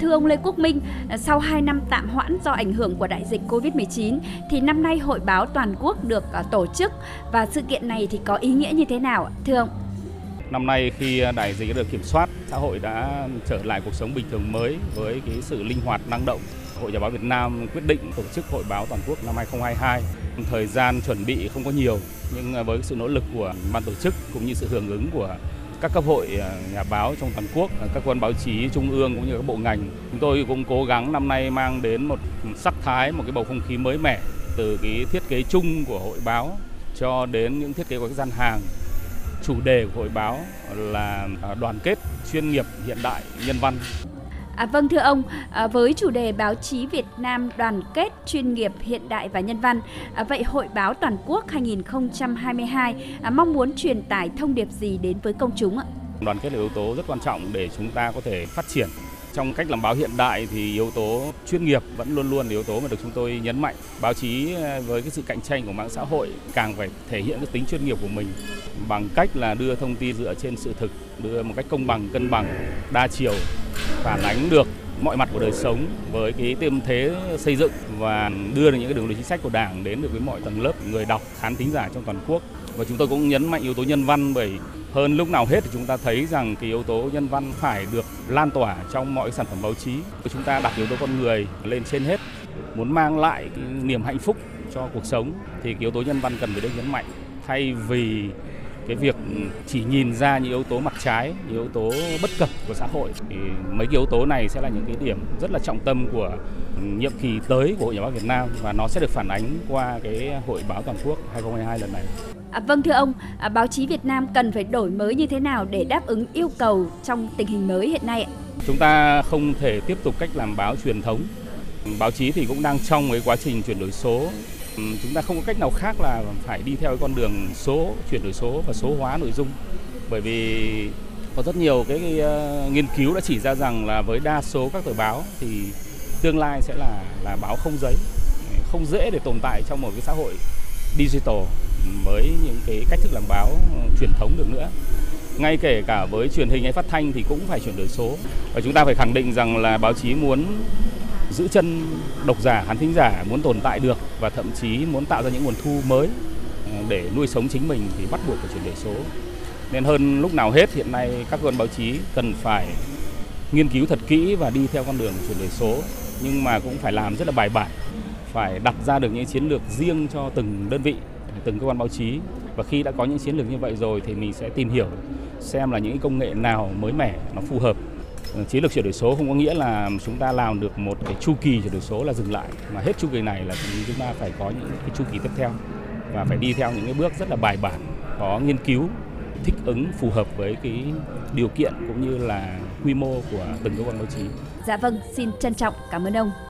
thưa ông Lê Quốc Minh, sau 2 năm tạm hoãn do ảnh hưởng của đại dịch Covid-19 thì năm nay hội báo toàn quốc được à, tổ chức và sự kiện này thì có ý nghĩa như thế nào thưa ông? Năm nay khi à, đại dịch được kiểm soát, xã hội đã trở lại cuộc sống bình thường mới với cái sự linh hoạt năng động. Hội Nhà báo Việt Nam quyết định tổ chức hội báo toàn quốc năm 2022. Thời gian chuẩn bị không có nhiều nhưng à, với sự nỗ lực của ban tổ chức cũng như sự hưởng ứng của các cấp hội ờ, nhà báo trong toàn quốc, ờ, các quan báo chí trung ương cũng như các bộ ngành. Chúng tôi cũng cố gắng năm nay mang đến một sắc thái, một cái bầu không khí mới mẻ từ cái thiết kế chung của hội báo cho đến những thiết kế của các gian hàng. Chủ đề của hội báo là ờ, đoàn kết, chuyên nghiệp, hiện đại, nhân văn. À, vâng thưa ông, à, với chủ đề báo chí Việt Nam đoàn kết, chuyên nghiệp, hiện đại và nhân văn, à, vậy Hội báo toàn quốc 2022 à, mong muốn truyền tải thông điệp gì đến với công chúng ạ? Đoàn kết là yếu tố rất quan trọng để chúng ta có thể phát triển. Trong cách làm báo hiện đại thì yếu tố chuyên nghiệp vẫn luôn luôn là yếu tố mà được chúng tôi nhấn mạnh. Báo chí à, với cái sự cạnh tranh của mạng xã hội càng phải thể hiện cái tính chuyên nghiệp của mình bằng cách là đưa thông tin dựa trên sự thực, đưa một cách công bằng, cân bằng, đa chiều phản ánh được mọi mặt của đời sống với cái tâm thế xây dựng và đưa được những cái đường lối chính sách của Đảng đến được với mọi tầng lớp người đọc, khán thính giả trong toàn quốc. Và chúng tôi cũng nhấn mạnh yếu tố nhân văn bởi hơn lúc nào hết thì chúng ta thấy rằng cái yếu tố nhân văn phải được lan tỏa trong mọi sản phẩm báo chí. Chúng ta đặt yếu tố con người lên trên hết, muốn mang lại cái niềm hạnh phúc cho cuộc sống thì cái yếu tố nhân văn cần phải được nhấn mạnh thay vì cái việc chỉ nhìn ra những yếu tố mặt trái, những yếu tố bất cập của xã hội thì mấy cái yếu tố này sẽ là những cái điểm rất là trọng tâm của nhiệm kỳ tới của Hội Nhà báo Việt Nam và nó sẽ được phản ánh qua cái Hội báo toàn quốc 2022 lần này. À, vâng thưa ông, à, báo chí Việt Nam cần phải đổi mới như thế nào để đáp ứng yêu cầu trong tình hình mới hiện nay ạ? Chúng ta không thể tiếp tục cách làm báo truyền thống. Báo chí thì cũng đang trong cái quá trình chuyển đổi số chúng ta không có cách nào khác là phải đi theo cái con đường số chuyển đổi số và số hóa nội dung. Bởi vì có rất nhiều cái, cái uh, nghiên cứu đã chỉ ra rằng là với đa số các tờ báo thì tương lai sẽ là là báo không giấy không dễ để tồn tại trong một cái xã hội digital với những cái cách thức làm báo ờ, truyền thống được nữa. Ngay kể cả với truyền hình hay phát thanh thì cũng phải chuyển đổi số. Và chúng ta phải khẳng định rằng là báo chí muốn giữ chân độc giả, khán thính giả muốn tồn tại được và thậm chí muốn tạo ra những nguồn thu mới ờ, để nuôi sống chính mình thì bắt buộc phải chuyển đổi số. Nên hơn lúc nào hết hiện nay các cơ quan báo chí cần phải nghiên cứu thật kỹ và đi theo con đường chuyển đổi số. Nhưng mà cũng phải làm rất là bài bản, phải đặt ra được những chiến lược riêng cho từng đơn vị, từng cơ quan báo chí. Và khi đã có những chiến lược như vậy rồi thì mình sẽ tìm hiểu xem là những công nghệ nào mới mẻ nó phù hợp chiến lược chuyển đổi số không có nghĩa là chúng ta làm được một cái chu kỳ chuyển đổi số là dừng lại mà hết chu kỳ này là chúng ta phải có những cái chu kỳ tiếp theo và phải đi theo những cái bước rất là bài bản có nghiên cứu thích ứng phù hợp với cái điều kiện cũng như là quy mô của từng cơ quan báo chí. Dạ vâng, xin trân trọng cảm ơn ông.